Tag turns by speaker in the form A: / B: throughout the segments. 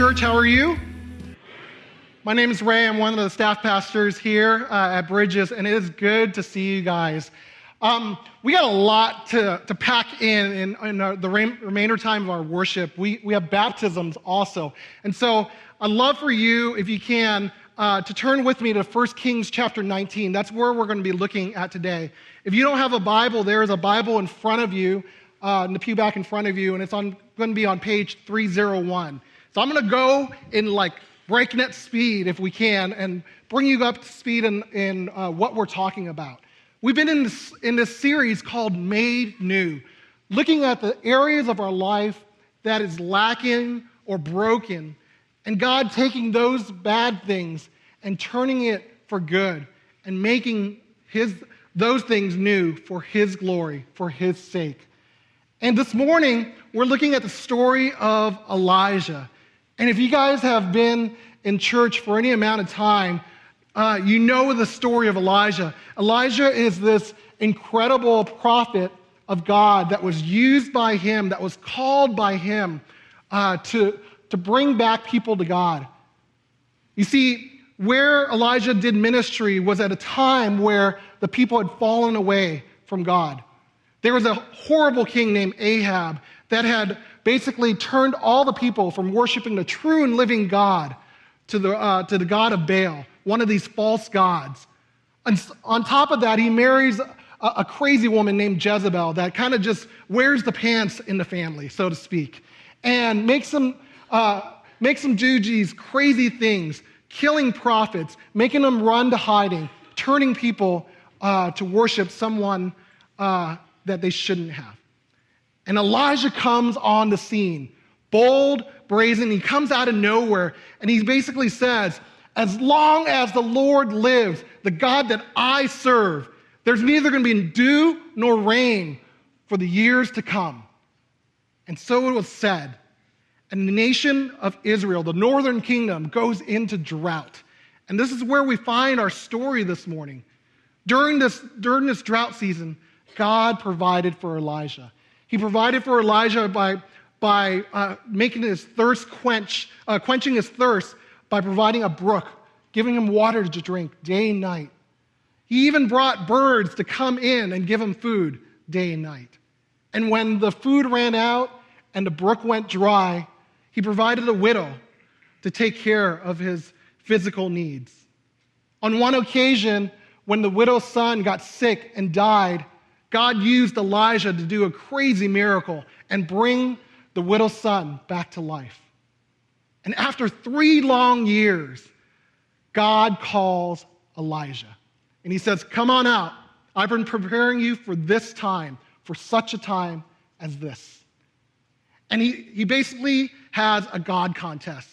A: Church. How are you? My name is Ray. I'm one of the staff pastors here uh, at Bridges, and it is good to see you guys. Um, we got a lot to, to pack in in, in our, the remainder time of our worship. We, we have baptisms also. And so I'd love for you, if you can, uh, to turn with me to 1 Kings chapter 19. That's where we're going to be looking at today. If you don't have a Bible, there is a Bible in front of you, uh, in the pew back in front of you, and it's on, going to be on page 301. So I'm going to go in like breakneck speed if we can and bring you up to speed in, in uh, what we're talking about. We've been in this, in this series called Made New, looking at the areas of our life that is lacking or broken, and God taking those bad things and turning it for good and making his, those things new for His glory, for His sake. And this morning, we're looking at the story of Elijah. And if you guys have been in church for any amount of time, uh, you know the story of Elijah. Elijah is this incredible prophet of God that was used by him, that was called by him uh, to, to bring back people to God. You see, where Elijah did ministry was at a time where the people had fallen away from God. There was a horrible king named Ahab that had basically turned all the people from worshiping the true and living God to the, uh, to the God of Baal, one of these false gods. And on top of that, he marries a, a crazy woman named Jezebel that kind of just wears the pants in the family, so to speak, and makes them, uh, makes them do these crazy things, killing prophets, making them run to hiding, turning people uh, to worship someone uh, that they shouldn't have. And Elijah comes on the scene, bold, brazen. He comes out of nowhere and he basically says, As long as the Lord lives, the God that I serve, there's neither going to be dew nor rain for the years to come. And so it was said. And the nation of Israel, the northern kingdom, goes into drought. And this is where we find our story this morning. During this, during this drought season, God provided for Elijah. He provided for Elijah by, by uh, making his thirst quench, uh, quenching his thirst by providing a brook, giving him water to drink day and night. He even brought birds to come in and give him food day and night. And when the food ran out and the brook went dry, he provided a widow to take care of his physical needs. On one occasion, when the widow's son got sick and died, God used Elijah to do a crazy miracle and bring the widow's son back to life. And after three long years, God calls Elijah. And he says, Come on out. I've been preparing you for this time, for such a time as this. And he, he basically has a God contest.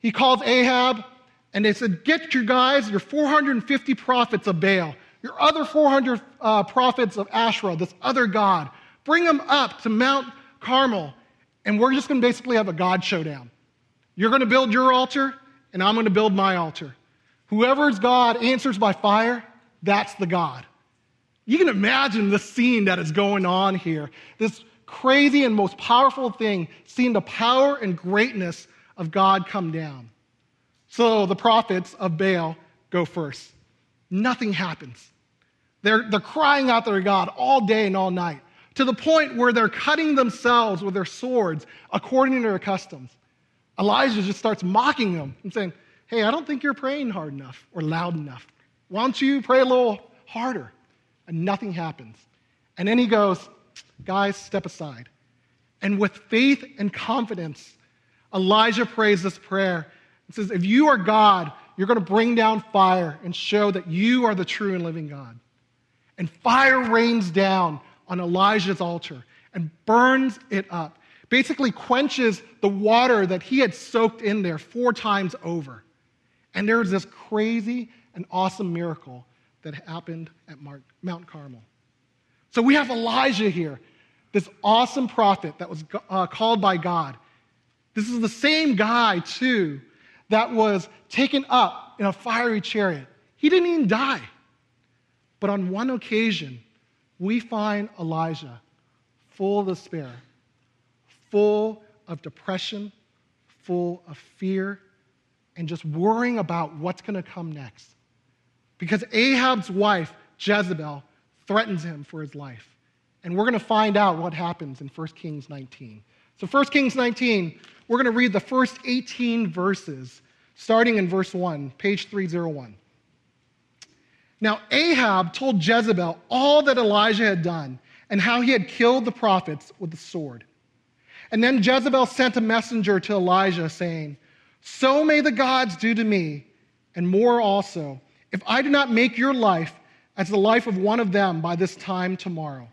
A: He calls Ahab and they said, Get your guys, your 450 prophets of Baal your other 400 uh, prophets of Asherah, this other God, bring them up to Mount Carmel, and we're just going to basically have a God showdown. You're going to build your altar, and I'm going to build my altar. Whoever's God answers by fire, that's the God. You can imagine the scene that is going on here. This crazy and most powerful thing, seeing the power and greatness of God come down. So the prophets of Baal go first. Nothing happens. They're, they're crying out their God all day and all night to the point where they're cutting themselves with their swords according to their customs. Elijah just starts mocking them and saying, Hey, I don't think you're praying hard enough or loud enough. Why don't you pray a little harder? And nothing happens. And then he goes, Guys, step aside. And with faith and confidence, Elijah prays this prayer and says, If you are God, you're going to bring down fire and show that you are the true and living God. And fire rains down on Elijah's altar and burns it up. Basically, quenches the water that he had soaked in there four times over. And there's this crazy and awesome miracle that happened at Mount Carmel. So we have Elijah here, this awesome prophet that was uh, called by God. This is the same guy, too, that was taken up in a fiery chariot. He didn't even die. But on one occasion, we find Elijah full of despair, full of depression, full of fear and just worrying about what's going to come next. Because Ahab's wife, Jezebel, threatens him for his life. And we're going to find out what happens in 1 Kings 19. So, 1 Kings 19, we're going to read the first 18 verses, starting in verse 1, page 301. Now, Ahab told Jezebel all that Elijah had done and how he had killed the prophets with the sword. And then Jezebel sent a messenger to Elijah, saying, So may the gods do to me, and more also, if I do not make your life as the life of one of them by this time tomorrow.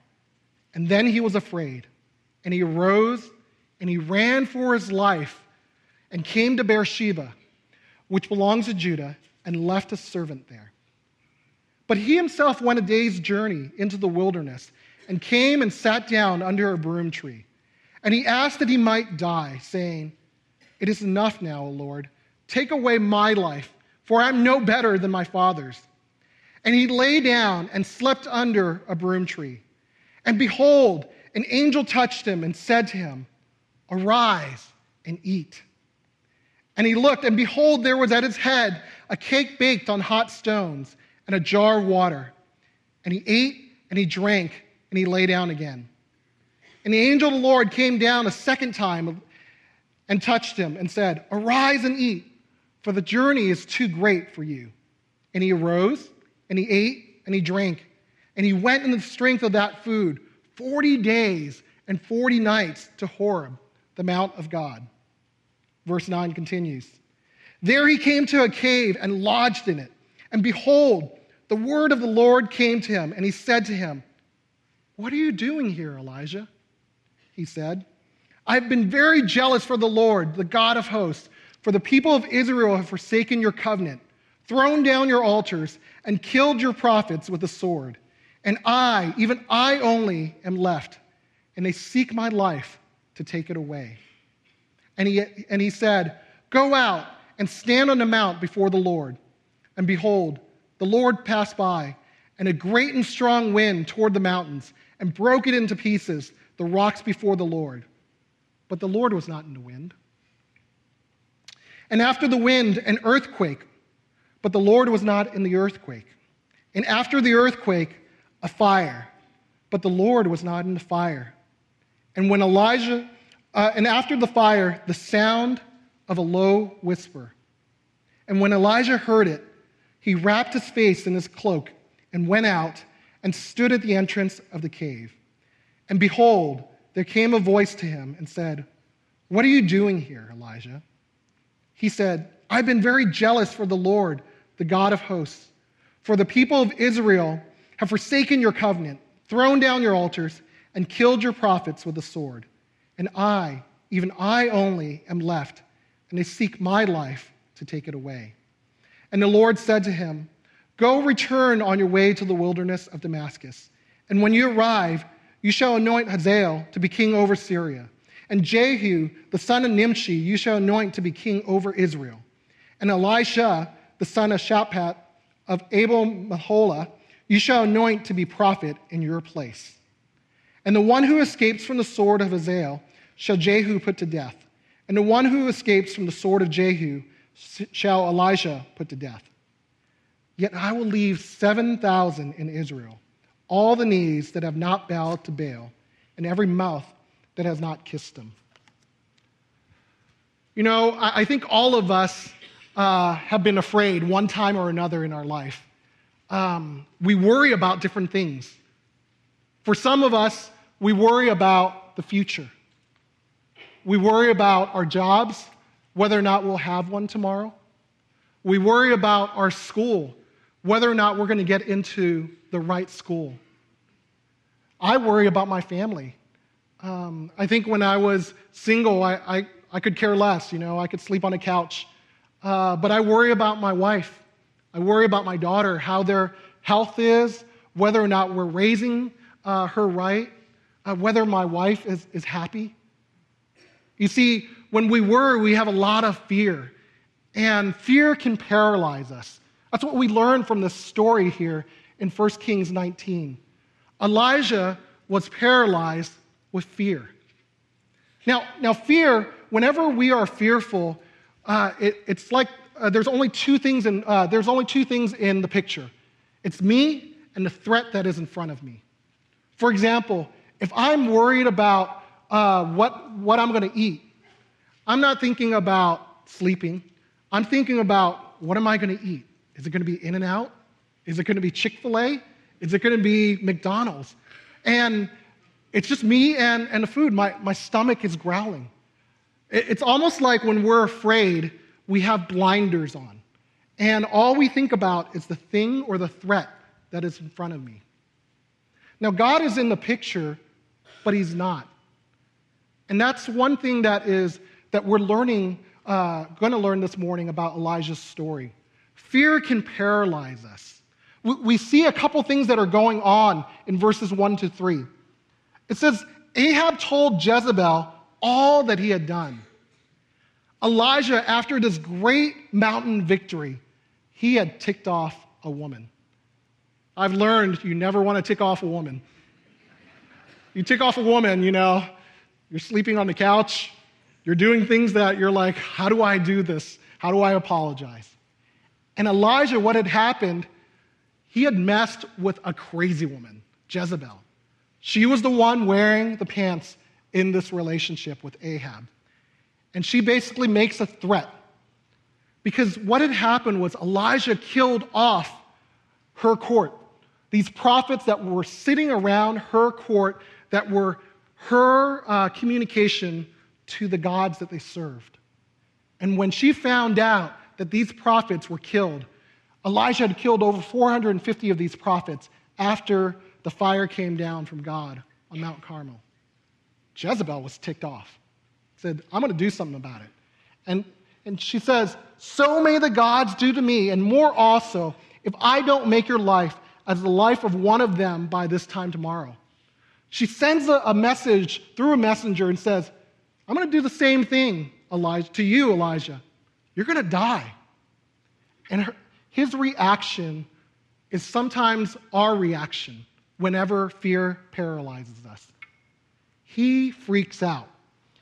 A: And then he was afraid, and he arose and he ran for his life and came to Beersheba, which belongs to Judah, and left a servant there. But he himself went a day's journey into the wilderness and came and sat down under a broom tree. And he asked that he might die, saying, It is enough now, O Lord. Take away my life, for I am no better than my father's. And he lay down and slept under a broom tree. And behold, an angel touched him and said to him, Arise and eat. And he looked, and behold, there was at his head a cake baked on hot stones and a jar of water. And he ate and he drank and he lay down again. And the angel of the Lord came down a second time and touched him and said, Arise and eat, for the journey is too great for you. And he arose and he ate and he drank. And he went in the strength of that food 40 days and 40 nights to Horeb, the Mount of God. Verse 9 continues There he came to a cave and lodged in it. And behold, the word of the Lord came to him, and he said to him, What are you doing here, Elijah? He said, I've been very jealous for the Lord, the God of hosts, for the people of Israel have forsaken your covenant, thrown down your altars, and killed your prophets with the sword. And I, even I only, am left, and they seek my life to take it away. And he, and he said, Go out and stand on the mount before the Lord. And behold, the Lord passed by, and a great and strong wind toward the mountains, and broke it into pieces, the rocks before the Lord. But the Lord was not in the wind. And after the wind, an earthquake, but the Lord was not in the earthquake. And after the earthquake, a fire, but the Lord was not in the fire. And when Elijah, uh, and after the fire, the sound of a low whisper. And when Elijah heard it, he wrapped his face in his cloak and went out and stood at the entrance of the cave. And behold, there came a voice to him and said, What are you doing here, Elijah? He said, I've been very jealous for the Lord, the God of hosts. For the people of Israel have forsaken your covenant, thrown down your altars, and killed your prophets with the sword. And I, even I only, am left, and they seek my life to take it away. And the Lord said to him, Go return on your way to the wilderness of Damascus. And when you arrive, you shall anoint Hazael to be king over Syria. And Jehu, the son of Nimshi, you shall anoint to be king over Israel. And Elisha, the son of Shaphat of Abel Meholah, you shall anoint to be prophet in your place. And the one who escapes from the sword of Hazael shall Jehu put to death. And the one who escapes from the sword of Jehu shall Elisha put to death. Yet I will leave 7,000 in Israel, all the knees that have not bowed to Baal, and every mouth that has not kissed them. You know, I think all of us uh, have been afraid one time or another in our life. Um, we worry about different things. For some of us, we worry about the future. We worry about our jobs whether or not we'll have one tomorrow. We worry about our school, whether or not we're going to get into the right school. I worry about my family. Um, I think when I was single, I, I, I, could care less. You know, I could sleep on a couch. Uh, but I worry about my wife. I worry about my daughter, how their health is, whether or not we're raising uh, her right, uh, whether my wife is, is happy. You see, when we worry, we have a lot of fear, and fear can paralyze us. That's what we learn from this story here in 1 Kings 19. Elijah was paralyzed with fear. Now, now fear whenever we are fearful, uh, it, it's like uh, there's only two things in uh, there's only two things in the picture. It's me and the threat that is in front of me. For example, if I'm worried about uh, what, what I'm going to eat, I'm not thinking about sleeping. I'm thinking about what am I going to eat? Is it going to be In-N-Out? Is it going to be Chick fil A? Is it going to be McDonald's? And it's just me and, and the food. My, my stomach is growling. It, it's almost like when we're afraid, we have blinders on. And all we think about is the thing or the threat that is in front of me. Now, God is in the picture, but He's not. And that's one thing that is that we're learning, uh, going to learn this morning about Elijah's story. Fear can paralyze us. We, we see a couple things that are going on in verses 1 to 3. It says, Ahab told Jezebel all that he had done. Elijah, after this great mountain victory, he had ticked off a woman. I've learned you never want to tick off a woman. You tick off a woman, you know, you're sleeping on the couch, you're doing things that you're like, how do I do this? How do I apologize? And Elijah, what had happened, he had messed with a crazy woman, Jezebel. She was the one wearing the pants in this relationship with Ahab. And she basically makes a threat. Because what had happened was Elijah killed off her court. These prophets that were sitting around her court that were her uh, communication to the gods that they served. And when she found out that these prophets were killed, Elijah had killed over 450 of these prophets after the fire came down from God on Mount Carmel. Jezebel was ticked off, said, I'm going to do something about it. And, and she says, So may the gods do to me, and more also, if I don't make your life as the life of one of them by this time tomorrow. She sends a, a message through a messenger and says, I'm going to do the same thing, Elijah, to you, Elijah. You're going to die. And her, his reaction is sometimes our reaction whenever fear paralyzes us. He freaks out.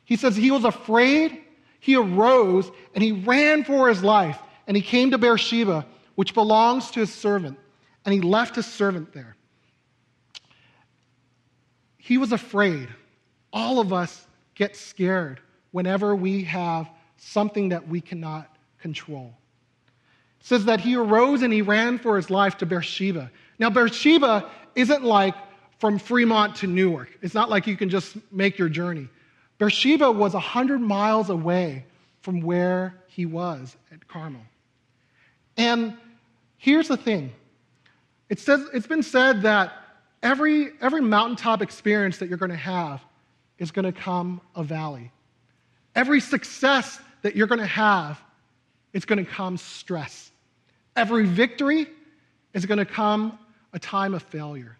A: He says he was afraid. He arose and he ran for his life. And he came to Beersheba, which belongs to his servant and he left his servant there. He was afraid. All of us get scared whenever we have something that we cannot control. It says that he arose and he ran for his life to Beersheba. Now, Beersheba isn't like from Fremont to Newark. It's not like you can just make your journey. Beersheba was 100 miles away from where he was at Carmel. And here's the thing it says, it's been said that every, every mountaintop experience that you're going to have is going to come a valley. Every success that you're going to have is going to come stress. Every victory is going to come a time of failure.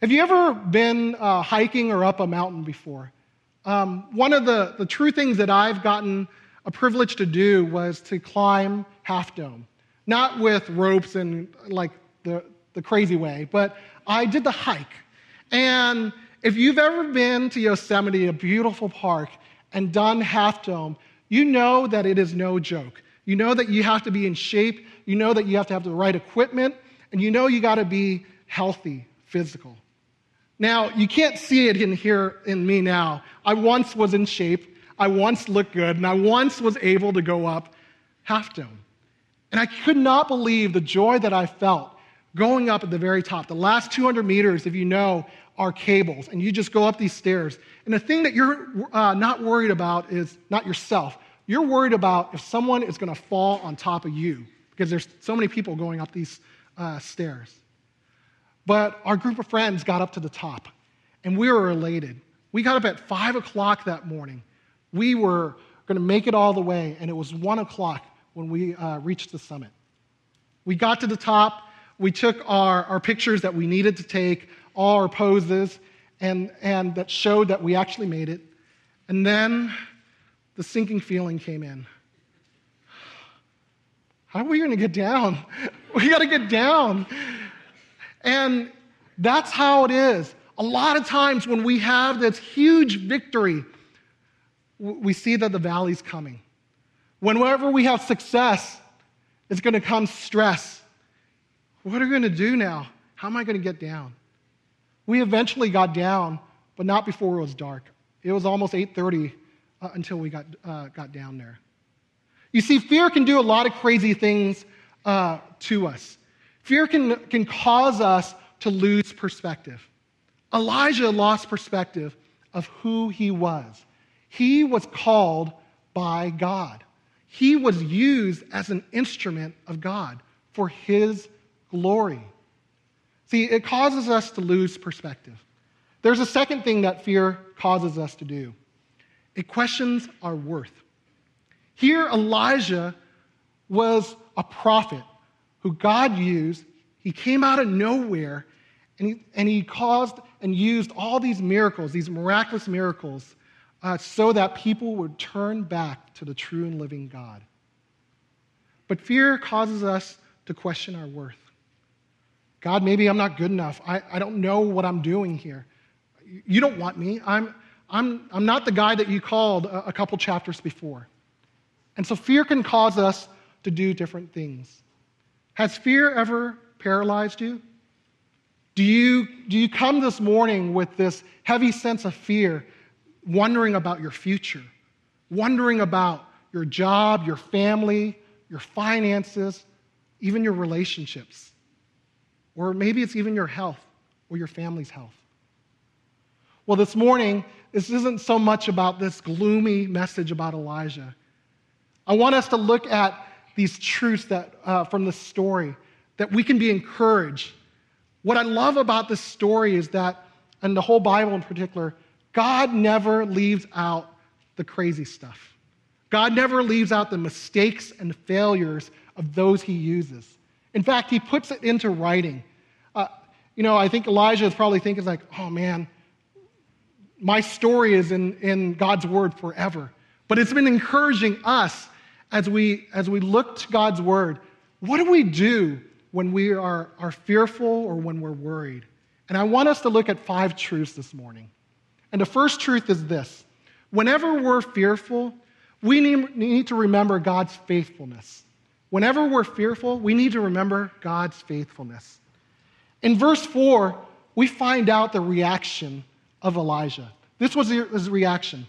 A: Have you ever been uh, hiking or up a mountain before? Um, one of the, the true things that I've gotten a privilege to do was to climb Half Dome. Not with ropes and like the, the crazy way, but I did the hike. And if you've ever been to Yosemite, a beautiful park, and done Half Dome, you know that it is no joke. You know that you have to be in shape, you know that you have to have the right equipment, and you know you got to be healthy, physical. Now, you can't see it in here in me now. I once was in shape, I once looked good, and I once was able to go up Half Dome. And I could not believe the joy that I felt going up at the very top. The last 200 meters, if you know, are cables, and you just go up these stairs. And the thing that you're uh, not worried about is not yourself. You're worried about if someone is going to fall on top of you because there's so many people going up these uh, stairs. But our group of friends got up to the top, and we were elated. We got up at 5 o'clock that morning. We were going to make it all the way, and it was 1 o'clock when we uh, reached the summit. We got to the top we took our, our pictures that we needed to take, all our poses, and, and that showed that we actually made it. And then the sinking feeling came in. How are we going to get down? We got to get down. And that's how it is. A lot of times when we have this huge victory, we see that the valley's coming. Whenever we have success, it's going to come stress. What are we going to do now? How am I going to get down? We eventually got down, but not before it was dark. It was almost 8:30 uh, until we got, uh, got down there. You see, fear can do a lot of crazy things uh, to us. Fear can, can cause us to lose perspective. Elijah lost perspective of who he was. He was called by God, he was used as an instrument of God for his glory. See, it causes us to lose perspective. There's a second thing that fear causes us to do it questions our worth. Here, Elijah was a prophet who God used. He came out of nowhere and he, and he caused and used all these miracles, these miraculous miracles, uh, so that people would turn back to the true and living God. But fear causes us to question our worth. God, maybe I'm not good enough. I, I don't know what I'm doing here. You don't want me. I'm, I'm, I'm not the guy that you called a, a couple chapters before. And so fear can cause us to do different things. Has fear ever paralyzed you? Do you, do you come this morning with this heavy sense of fear, wondering about your future, wondering about your job, your family, your finances, even your relationships? Or maybe it's even your health or your family's health. Well, this morning, this isn't so much about this gloomy message about Elijah. I want us to look at these truths that, uh, from this story that we can be encouraged. What I love about this story is that, and the whole Bible in particular, God never leaves out the crazy stuff. God never leaves out the mistakes and the failures of those he uses. In fact, he puts it into writing. Uh, you know, I think Elijah is probably thinking, like, oh man, my story is in, in God's word forever. But it's been encouraging us as we, as we look to God's word. What do we do when we are, are fearful or when we're worried? And I want us to look at five truths this morning. And the first truth is this whenever we're fearful, we need, need to remember God's faithfulness. Whenever we're fearful, we need to remember God's faithfulness. In verse 4, we find out the reaction of Elijah. This was his reaction.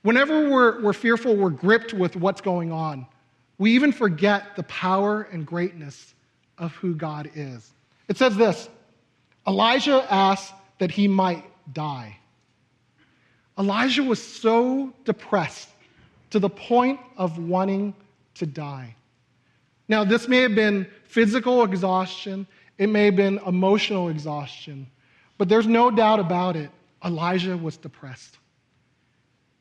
A: Whenever we're, we're fearful, we're gripped with what's going on. We even forget the power and greatness of who God is. It says this Elijah asked that he might die. Elijah was so depressed to the point of wanting to die. Now, this may have been physical exhaustion, it may have been emotional exhaustion, but there's no doubt about it. Elijah was depressed.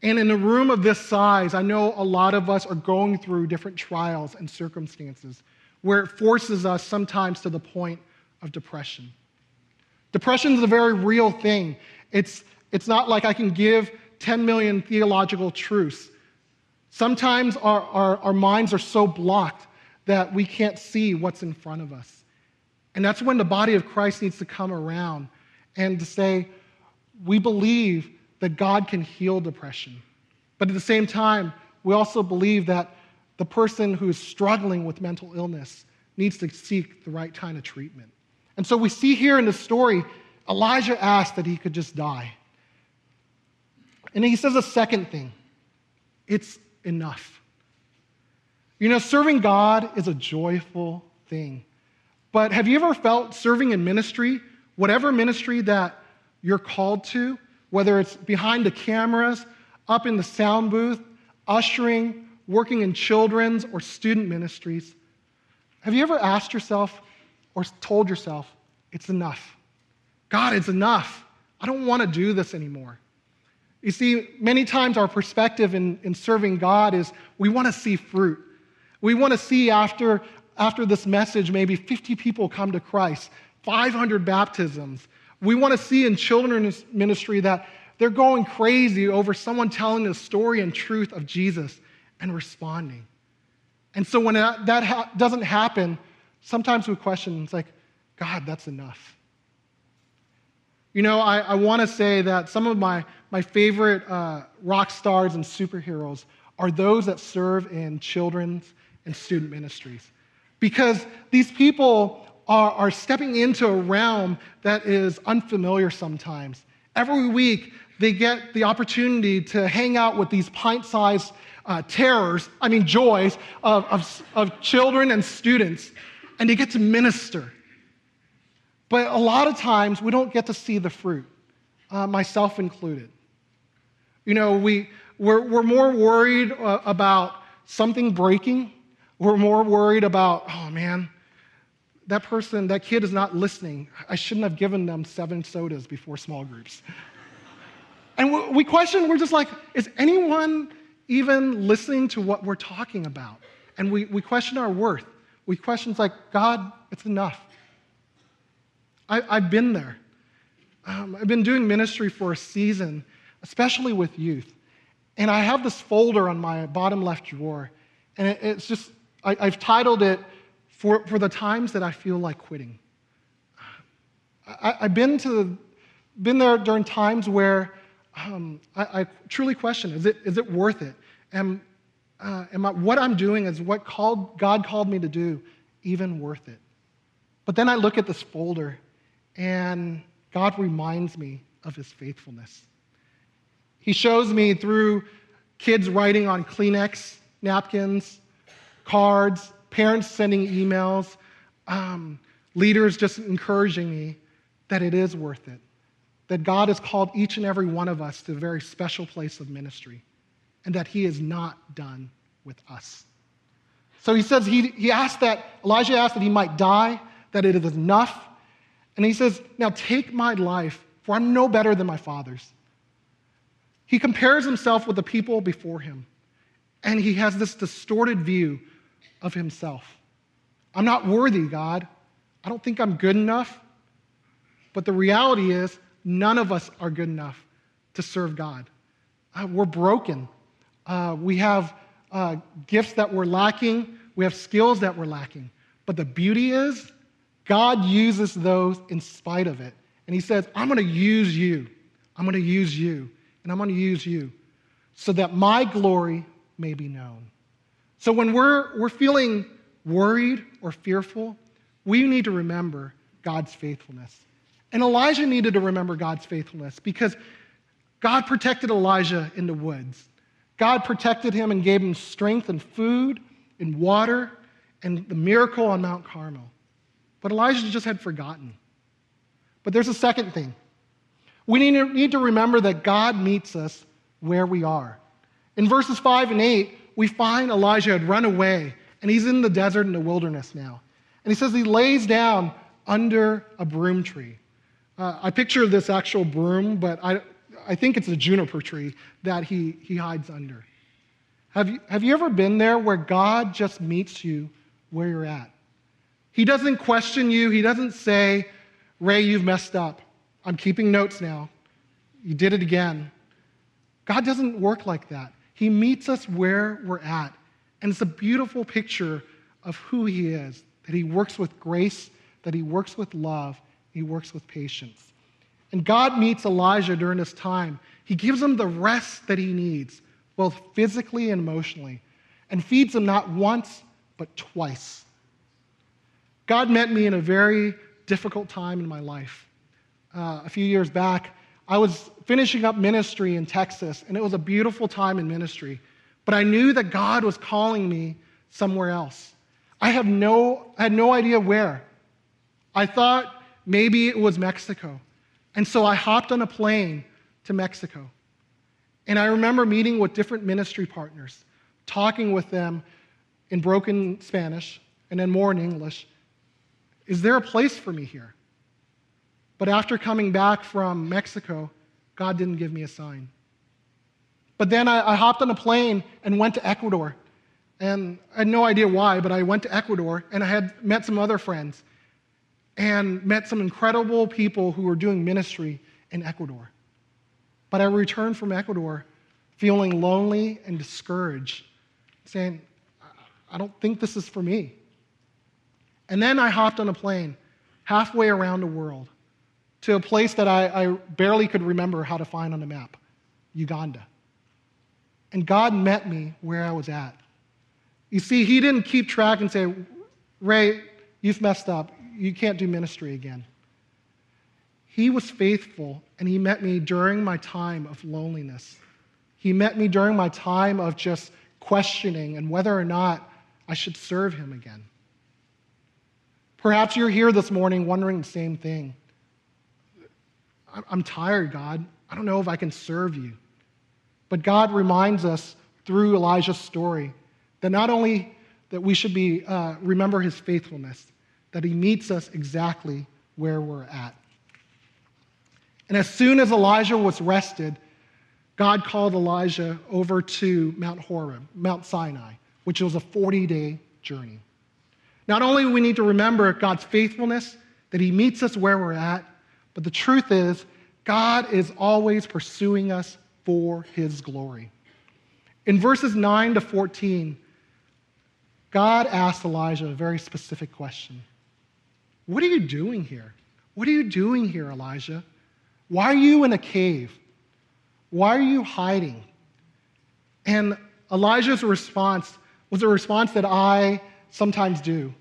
A: And in a room of this size, I know a lot of us are going through different trials and circumstances where it forces us sometimes to the point of depression. Depression is a very real thing. It's, it's not like I can give 10 million theological truths. Sometimes our, our, our minds are so blocked that we can't see what's in front of us. And that's when the body of Christ needs to come around and to say, we believe that God can heal depression. But at the same time, we also believe that the person who is struggling with mental illness needs to seek the right kind of treatment. And so we see here in the story, Elijah asked that he could just die. And he says a second thing it's enough. You know, serving God is a joyful thing. But have you ever felt serving in ministry, whatever ministry that you're called to, whether it's behind the cameras, up in the sound booth, ushering, working in children's or student ministries. Have you ever asked yourself or told yourself, it's enough? God, it's enough. I don't want to do this anymore. You see, many times our perspective in, in serving God is we want to see fruit. We want to see after, after this message, maybe 50 people come to Christ, 500 baptisms, we want to see in children's ministry that they're going crazy over someone telling the story and truth of Jesus and responding. And so when that, ha- doesn't happen, sometimes we question, it's like, God, that's enough. You know, I, I want to say that some of my, my favorite uh, rock stars and superheroes are those that serve in children's and student ministries. Because these people are, are stepping into a realm that is unfamiliar sometimes. Every week, they get the opportunity to hang out with these pint sized uh, terrors, I mean, joys of, of, of children and students, and they get to minister. But a lot of times we don't get to see the fruit, uh, myself included. You know, we, we're, we're more worried uh, about something breaking. We're more worried about, oh man, that person, that kid is not listening. I shouldn't have given them seven sodas before small groups. And we question, we're just like, is anyone even listening to what we're talking about? And we, we question our worth. We question, like, God, it's enough. I, have been there. Um, I've been doing ministry for a season, especially with youth. And I have this folder on my bottom left drawer. And it, it's just, I, I've titled it for, for the times that I feel like quitting. I, have been, to, been there during times where um, I, I, truly question is it, is it worth it? Am, uh, am I, what I'm doing is what called, God called me to do even worth it? But then I look at this folder and God reminds me of his faithfulness. He shows me through kids writing on Kleenex napkins, cards, parents sending emails, um, leaders just encouraging me that it is worth it. That God has called each and every one of us to a very special place of ministry, and that He is not done with us. So he says, he, he asked that, Elijah asked that he might die, that it is enough and he says, Now take my life, for I'm no better than my father's. He compares himself with the people before him, and he has this distorted view of himself. I'm not worthy, God. I don't think I'm good enough. But the reality is, none of us are good enough to serve God. Uh, we're broken. Uh, we have uh, gifts that we're lacking, we have skills that we're lacking. But the beauty is, God uses those in spite of it. And He says, I'm going to use you. I'm going to use you. And I'm going to use you so that my glory may be known. So when we're, we're feeling worried or fearful, we need to remember God's faithfulness. And Elijah needed to remember God's faithfulness because God protected Elijah in the woods. God protected him and gave him strength and food and water and the miracle on Mount Carmel. But Elijah just had forgotten. But there's a second thing. We need to, need to remember that God meets us where we are. In verses 5 and 8, we find Elijah had run away, and he's in the desert in the wilderness now. And he says he lays down under a broom tree. Uh, I picture this actual broom, but I, I think it's a juniper tree that he, he hides under. Have you, have you ever been there where God just meets you where you're at? He doesn't question you. He doesn't say, Ray, you've messed up. I'm keeping notes now. You did it again. God doesn't work like that. He meets us where we're at. And it's a beautiful picture of who He is that He works with grace, that He works with love, He works with patience. And God meets Elijah during this time. He gives him the rest that he needs, both physically and emotionally, and feeds him not once, but twice. God met me in a very difficult time in my life. Uh, a few years back, I was finishing up ministry in Texas, and it was a beautiful time in ministry. But I knew that God was calling me somewhere else. I, have no, I had no idea where. I thought maybe it was Mexico. And so I hopped on a plane to Mexico. And I remember meeting with different ministry partners, talking with them in broken Spanish and then more in English, is there a place for me here? But after coming back from Mexico, God didn't give me a sign. But then I, I, hopped on a plane and went to Ecuador. And I had no idea why, but I went to Ecuador and I had met some other friends and met some incredible people who were doing ministry in Ecuador. But I returned from Ecuador feeling lonely and discouraged, saying, I don't think this is for me. And then I hopped on a plane halfway around the world to a place that I, I barely could remember how to find on the map Uganda. And God met me where I was at. You see, He didn't keep track and say, Ray, you've messed up. You can't do ministry again. He was faithful, and He met me during my time of loneliness. He met me during my time of just questioning and whether or not I should serve Him again. Perhaps you're here this morning wondering the same thing. I'm tired, God. I don't know if I can serve you. But God reminds us through Elijah's story that not only that we should be uh, remember his faithfulness, that he meets us exactly where we're at. And as soon as Elijah was rested, God called Elijah over to Mount Horeb, Mount Sinai, which was a 40 day journey. Not only do we need to remember God's faithfulness, that he meets us where we're at, but the truth is, God is always pursuing us for his glory. In verses 9 to 14, God asked Elijah a very specific question What are you doing here? What are you doing here, Elijah? Why are you in a cave? Why are you hiding? And Elijah's response was a response that I sometimes do.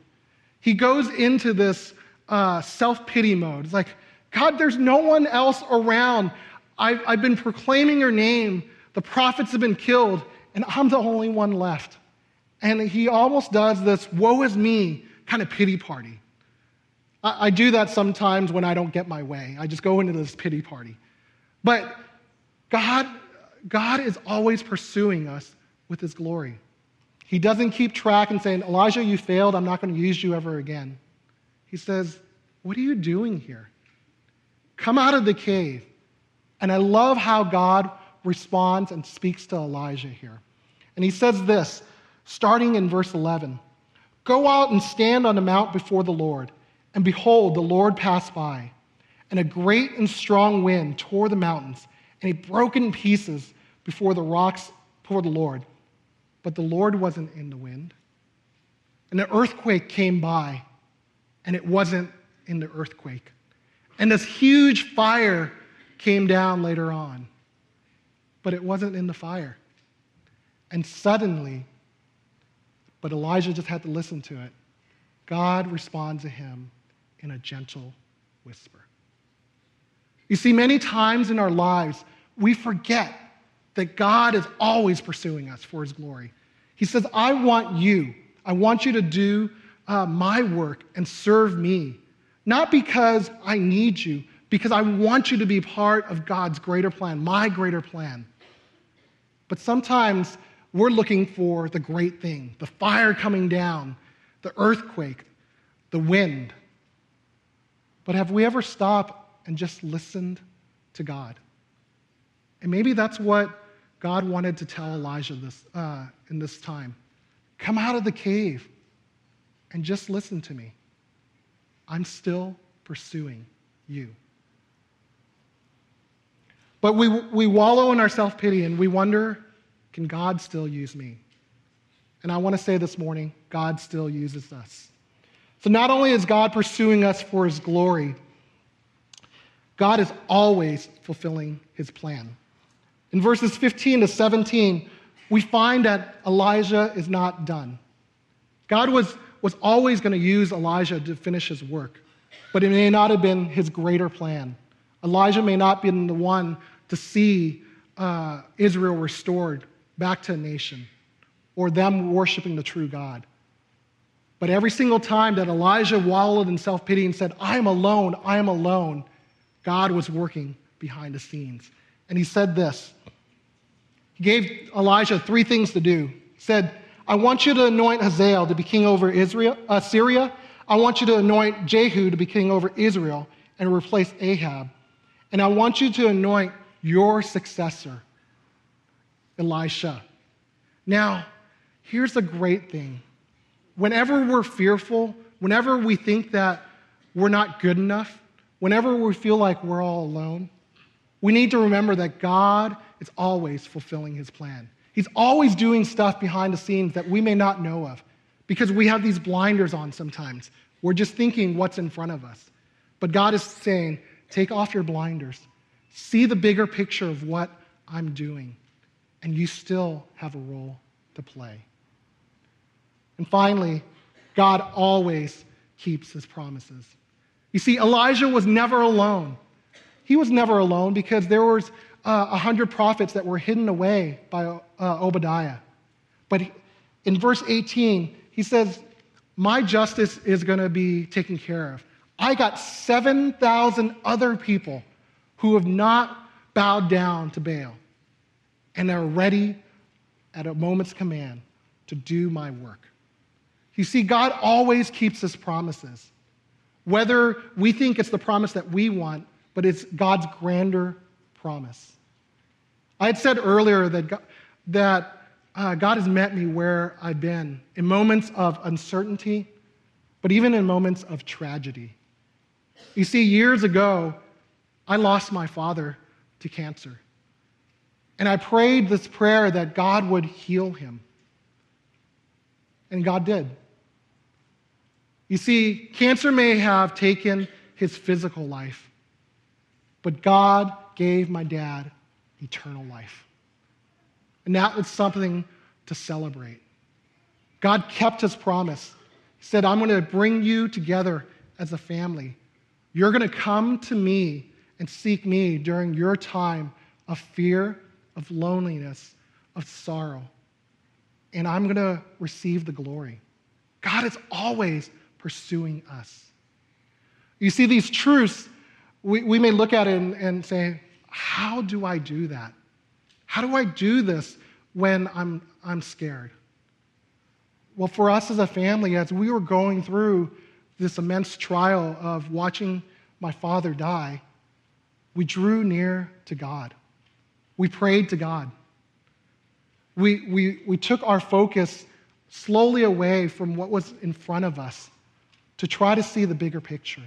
A: He goes into this uh, self pity mode. It's like, God, there's no one else around. I've, I've been proclaiming your name. The prophets have been killed, and I'm the only one left. And he almost does this woe is me kind of pity party. I, I do that sometimes when I don't get my way. I just go into this pity party. But God, God is always pursuing us with his glory. He doesn't keep track and saying, Elijah, you failed. I'm not going to use you ever again. He says, What are you doing here? Come out of the cave. And I love how God responds and speaks to Elijah here. And he says this, starting in verse 11 Go out and stand on the mount before the Lord. And behold, the Lord passed by, and a great and strong wind tore the mountains, and it broke in pieces before the rocks before the Lord. But the Lord wasn't in the wind. And an earthquake came by, and it wasn't in the earthquake. And this huge fire came down later on, but it wasn't in the fire. And suddenly, but Elijah just had to listen to it, God responds to him in a gentle whisper. You see, many times in our lives, we forget that God is always pursuing us for his glory. He says, I want you. I want you to do uh, my work and serve me. Not because I need you, because I want you to be part of God's greater plan, my greater plan. But sometimes we're looking for the great thing the fire coming down, the earthquake, the wind. But have we ever stopped and just listened to God? And maybe that's what God wanted to tell Elijah this, uh, in this time. Come out of the cave and just listen to me. I'm still pursuing you. But we, we wallow in our self pity and we wonder can God still use me? And I want to say this morning God still uses us. So not only is God pursuing us for his glory, God is always fulfilling his plan. In verses 15 to 17, we find that Elijah is not done. God was, was always going to use Elijah to finish his work, but it may not have been his greater plan. Elijah may not have been the one to see uh, Israel restored back to a nation or them worshiping the true God. But every single time that Elijah wallowed in self pity and said, I am alone, I am alone, God was working behind the scenes. And he said this He gave Elijah three things to do. He said, I want you to anoint Hazael to be king over Israel, uh, Syria. I want you to anoint Jehu to be king over Israel and replace Ahab. And I want you to anoint your successor, Elisha. Now, here's the great thing. Whenever we're fearful, whenever we think that we're not good enough, whenever we feel like we're all alone, we need to remember that God is always fulfilling his plan. He's always doing stuff behind the scenes that we may not know of because we have these blinders on sometimes. We're just thinking what's in front of us. But God is saying, take off your blinders, see the bigger picture of what I'm doing, and you still have a role to play. And finally, God always keeps his promises. You see, Elijah was never alone. He was never alone because there was uh, a uh, hundred prophets that were hidden away by uh, Obadiah. But in verse 18, he says, My justice is going to be taken care of. I got 7,000 other people who have not bowed down to Baal and are ready at a moment's command to do my work. You see, God always keeps his promises. Whether we think it's the promise that we want, but it's God's grander promise. I had said earlier that God, that uh, God has met me where I've been in moments of uncertainty, but even in moments of tragedy. You see, years ago, I lost my father to cancer. And I prayed this prayer that God would heal him. And God did. You see, cancer may have taken his physical life, but God gave my dad eternal life. And that was something to celebrate. God kept his promise. He said, I'm going to bring you together as a family. You're going to come to me and seek me during your time of fear, of loneliness, of sorrow. And I'm going to receive the glory. God is always pursuing us. You see, these truths, we, we may look at it and, and say, How do I do that? How do I do this when I'm, I'm scared? Well, for us as a family, as we were going through this immense trial of watching my father die, we drew near to God. We prayed to God. We, we, we took our focus slowly away from what was in front of us to try to see the bigger picture.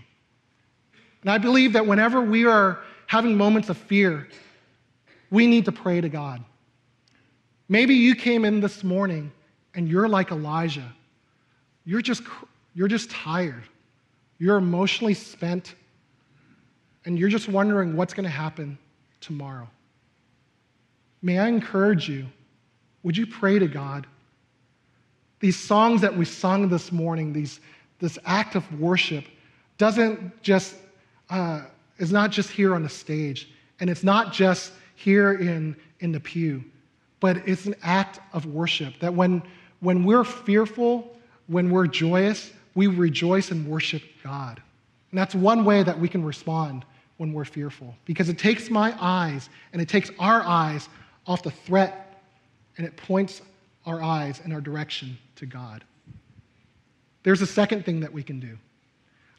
A: And I believe that whenever we are having moments of fear, we need to pray to God. Maybe you came in this morning and you're like Elijah. You're just, you're just tired. You're emotionally spent. And you're just wondering what's going to happen tomorrow. May I encourage you, would you pray to God? These songs that we sung this morning, these, this act of worship, doesn't just, uh, is not just here on the stage, and it's not just here in, in the pew, but it's an act of worship that when, when we're fearful, when we're joyous, we rejoice and worship God. And that's one way that we can respond when we're fearful, because it takes my eyes and it takes our eyes off the threat and it points our eyes and our direction to God. There's a second thing that we can do.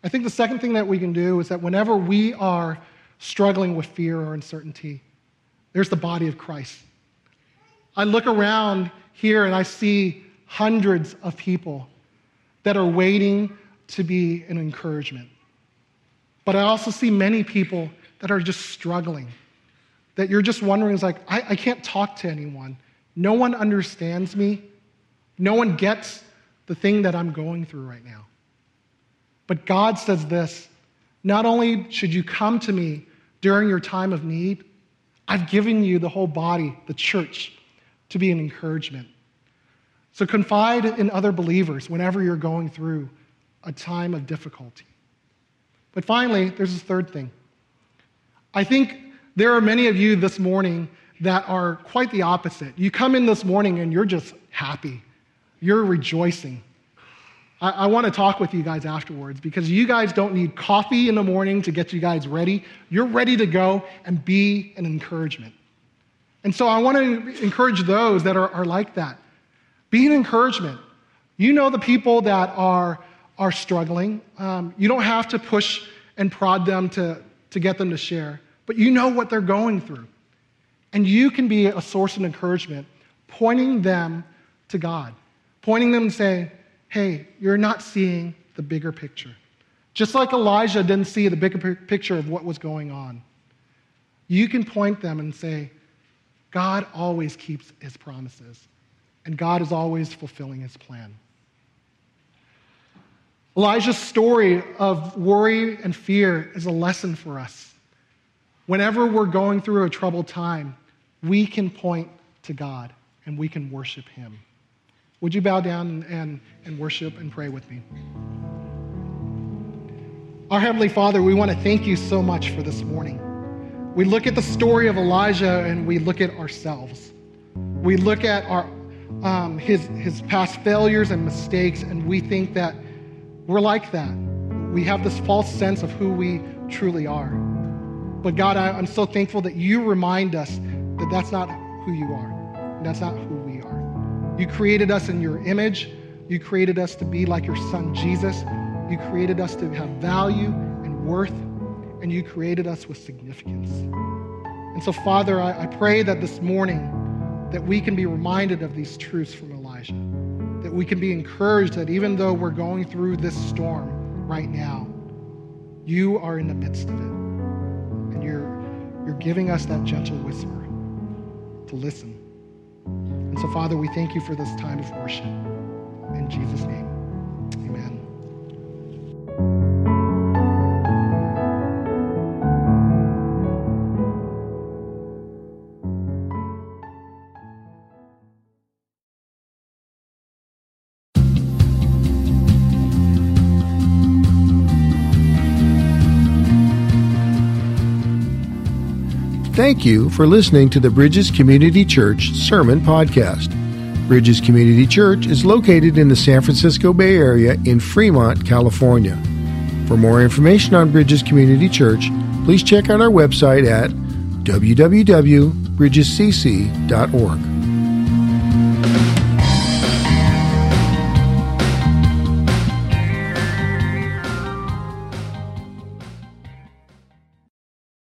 A: I think the second thing that we can do is that whenever we are struggling with fear or uncertainty, there's the body of Christ. I look around here and I see hundreds of people that are waiting to be an encouragement. But I also see many people that are just struggling, that you're just wondering, is like, I, I can't talk to anyone. No one understands me. No one gets the thing that I'm going through right now. But God says this not only should you come to me during your time of need, I've given you the whole body, the church, to be an encouragement. So confide in other believers whenever you're going through a time of difficulty. But finally, there's a third thing. I think there are many of you this morning that are quite the opposite. You come in this morning and you're just happy, you're rejoicing. I, I want to talk with you guys afterwards because you guys don't need coffee in the morning to get you guys ready. You're ready to go and be an encouragement. And so I want to encourage those that are, are like that. Be an encouragement. You know the people that are, are struggling. Um, you don't have to push and prod them to, to get them to share, but you know what they're going through. And you can be a source of encouragement, pointing them to God, pointing them and saying, hey, you're not seeing the bigger picture. Just like Elijah didn't see the bigger picture of what was going on, you can point them and say, God always keeps his promises, and God is always fulfilling his plan. Elijah's story of worry and fear is a lesson for us. Whenever we're going through a troubled time, we can point to God and we can worship Him. Would you bow down and, and worship and pray with me? Our Heavenly Father, we want to thank you so much for this morning. We look at the story of Elijah and we look at ourselves. We look at our, um, his, his past failures and mistakes, and we think that we're like that. We have this false sense of who we truly are. But God, I, I'm so thankful that you remind us that that's not who you are. That's not who we are. You created us in your image. You created us to be like your son Jesus. You created us to have value and worth, and you created us with significance. And so, Father, I, I pray that this morning that we can be reminded of these truths from Elijah, that we can be encouraged that even though we're going through this storm right now, you are in the midst of it. And you're, you're giving us that gentle whisper to listen. So, Father, we thank you for this time of worship. In Jesus' name,
B: Thank you for listening to the Bridges Community Church Sermon Podcast. Bridges Community Church is located in the San Francisco Bay Area in Fremont, California. For more information on Bridges Community Church, please check out our website at www.bridgescc.org.